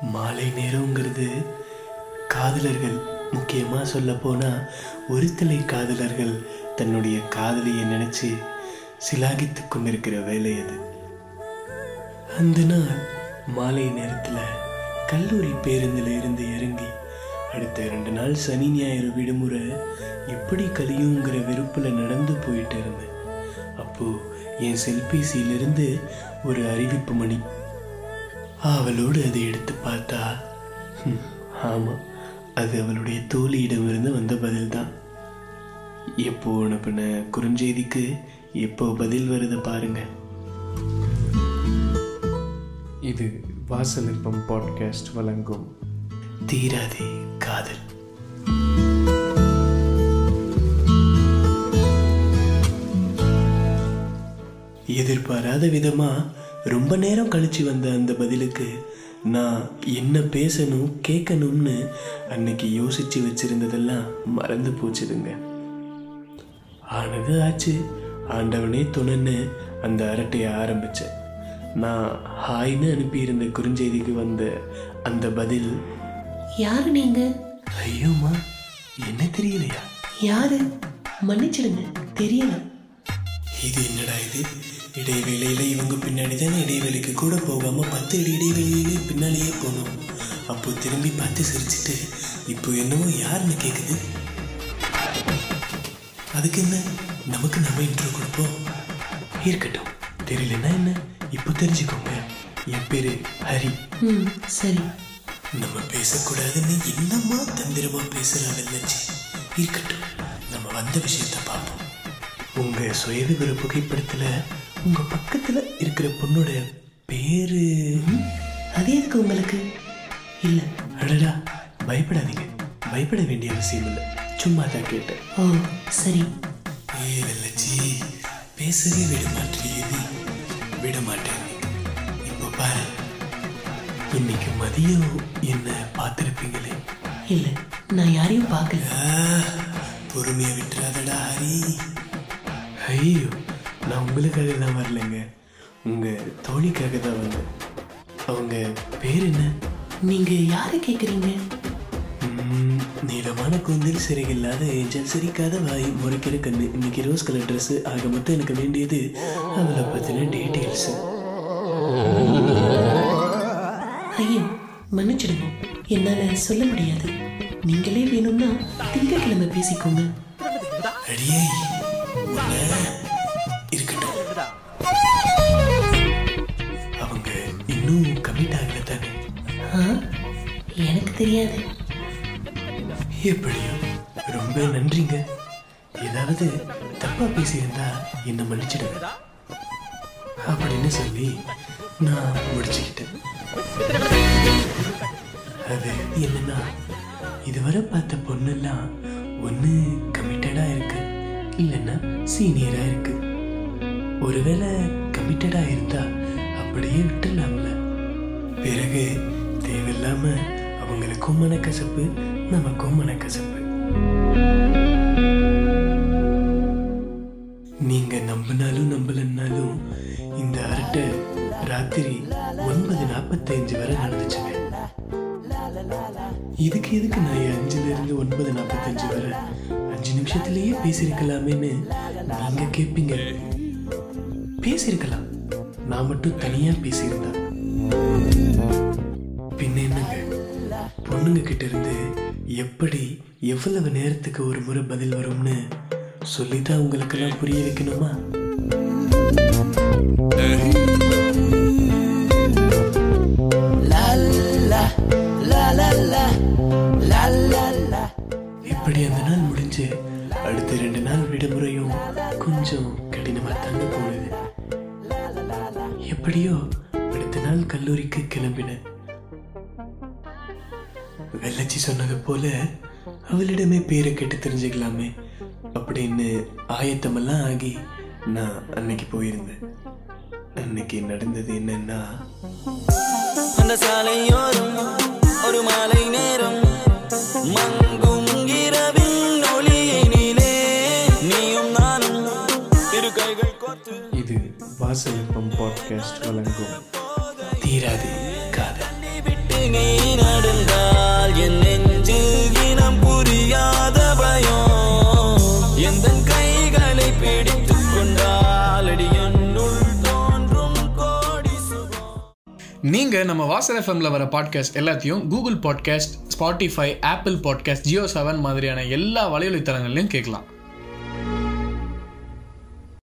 மாலை நேரங்கிறது காதலர்கள். முக்கியமாக சொல்ல போனால் ஒரு காதலர்கள் தன்னுடைய காதலியை நினச்சி சிலாகித்து கொண்டிருக்கிற வேலை அது. அந்த நாள் மாலை நேரத்தில் கல்லூரி பேருந்தில் இருந்து இறங்கி அடுத்த ரெண்டு நாள் சனி ஞாயிறு விடுமுறை எப்படி கழியுங்கிற வெறுப்பில் நடந்து போயிட்டு இருந்தேன். அப்போது என் செல்பேசியிலிருந்து ஒரு அறிவிப்பு மணி அவளோடு அதை எடுத்து பார்த்தா ஆமாம் அது அவளுடைய தோழியிடமிருந்து வந்த பதில் தான் எப்போ அனுப்பின குறுஞ்செய்திக்கு எப்போ பதில் வருது பாருங்க. இது வாசலிப்பம் பாட்காஸ்ட் வழங்கும் தீராதே காதல். எதிர்பாராத விதமா ரொம்ப நேரம் கழிச்சு வந்த அந்த பதிலுக்கு நான் என்ன பேசணும் கேட்கணும்னு அன்னைக்கு யோசிச்சு வச்சிருந்ததெல்லாம் மறந்து போச்சுதுங்க. ஆனது ஆச்சு. ஆண்டவனே துணைன்னு அந்த அரட்டையை ஆரம்பிச்சேன் நான் ஹாய்னு அனுப்பியிருந்த குறுஞ்செய்திக்கு வந்த அந்த பதில் யாரு நீங்க? ஐயோம்மா என்ன தெரியலையா? யாரு? மன்னிச்சிடுங்க தெரியல. இது என்னடா இது? இடைவேளையில இவங்க பின்னாடி தானே இடைவேளைக்கு கூட போகாம பத்து அடி இடைவெளியிலே பின்னாலேயே போனோம். அப்போ திரும்பி பார்த்து சிரிச்சிட்டு இப்போ என்னவோ யாருன்னு கேக்குது? அதுக்கு என்ன? நமக்கு நம்ம இன்ட்ரோ கொடுப்போம். இருக்கட்டும். தெரியலன்னா என்ன? இப்போ தெரிஞ்சுக்கோங்க. என் பேரு ஹரி. ம் சரி. நம்ம பேசக்கூடாதுன்னு என்னம்மா தந்திரமா பேசுறா வெள்ளச்சி இருக்கட்டும். நம்ம வந்த விஷயத்த பார்ப்போம். உங்க சுயவிவர புகைப்படத்துல உங்க பக்கத்துல இருக்கிற பொண்ணோட பேரு? அது எதுக்கு உங்களுக்கு? இல்ல. அடடா பயப்படாதீங்க. பயப்பட வேண்டிய அவசியம் இல்லை. சும்மா தான் கேட்டேன். ஓ சரி. ஏ வெள்ளச்சி. பேசவே விட மாட்டேன் நீ விட மாட்டேன். இப்போ பாரு. இன்னைக்கு மதியம் என்ன பார்த்துருப்பீங்களே? இல்ல நான் யாரையும் பார்க்கல. பொறுமையை விட்டுறாதடா ஹரி. ஐயோ. நான் உங்களுக்காக தான் வரலைங்க. உங்க தோழிக்காக தான் வந்தேன். அவங்க பேர் என்ன? நீங்க யாரை கேக்குறீங்க? ம், நீளமான கூந்தல் சிறையில்லாத ஏஞ்சல் சிரிக்காத வாய் முறைக்கிற கண்ணு இன்னைக்கு ரோஸ் கலர் ட்ரெஸ் ஆக மொத்தம் எனக்கு வேண்டியது அவளை பத்தின டீட்டெயில்ஸ் ஐயோ மன்னிச்சிடுங்க. என்னால சொல்ல முடியாது. நீங்களே வேணும்னா திங்கட்கிழமை பேசிக்கோங்க. அடியே எனக்கு தெரியாது. எப்படியும் ரொம்ப நன்றிங்க. ஏதாவது தப்பா பேசியிருந்தா என்ன மன்னிச்சிடுங்க. அப்படின்னு சொல்லி நான் முடிச்சுக்கிட்டேன். அது என்னன்னா இதுவரை பார்த்த பொண்ணெல்லாம் ஒன்று கமிட்டடாக இருக்கு இல்லைன்னா சீனியராக இருக்கு. ஒருவேளை கமிட்டடாக இருந்தா அப்படியே விட்டுடலாம்ல. பிறகு தேவையில்லாமல் அவங்களுக்கும் மனக்கசப்பு நமக்கும் மனக்கசப்பு. நீங்க நம்பினாலும் நம்பலன்னாலும் இந்த அரட்டை ராத்திரி ஒன்பது நாற்பத்தஞ்சு வரை நடந்துச்சுங்க. இதுக்கு எதுக்கு நான் அஞ்சுல இருந்து ஒன்பது நாற்பத்தஞ்சு வரை அஞ்சு நிமிஷத்துலயே பேசியிருக்கலாமேன்னு நீங்க கேட்பீங்க பேசியிருக்கலாம். நான் மட்டும் தனியா பேசியிருந்தேன். பின்ன என்னங்க? பொண்ணுங்க கிட்ட இருந்து எப்படி எவ்வளவு நேரத்துக்கு ஒரு முறை பதில் வரும்னு சொல்லிதான் உங்களுக்கெல்லாம் புரிய வைக்கணுமா? இப்படி அந்த நாள் முடிஞ்சு அடுத்த ரெண்டு நாள் விடுமுறையும் கொஞ்சம் கடினமா தாங்க போனது எப்படியோ அடுத்த நாள் கல்லூரிக்கு கிளம்பினேன். வெள்ளச்சி சொன்னது போல அவளிடமே பேரை கேட்டு தெரிஞ்சுக்கலாமே அப்படின்னு ஆயத்தமெல்லாம் ஆகி நான் அன்னைக்கு போயிருந்தேன். அன்னைக்கு நடந்தது என்னன்னா அந்த சாலையோரம் ஒரு மாலை நேரம் மங்கும் இரவின் ஒளியினிலே நீயும் நானும் இரு கைகள் கோர்த்து. இது வாசலிப்பம் பாட்காஸ்ட் வழங்கும் தீராதே. விட்டு நீ நடந்தால் என் நெஞ்சில் இனம் புரியாத பயம். எந்த கைகளை பிடித்துக் கொண்டால் அடி தோன்றும் கோடி சுகம். நீங்கள் நம்ம வாசல் எஃப்எம்ல வர பாட்காஸ்ட் எல்லாத்தையும் Google podcast Spotify Apple podcast Jio Saavn மாதிரியான எல்லா வலையொலித்தளங்கள்லையும் கேட்கலாம்.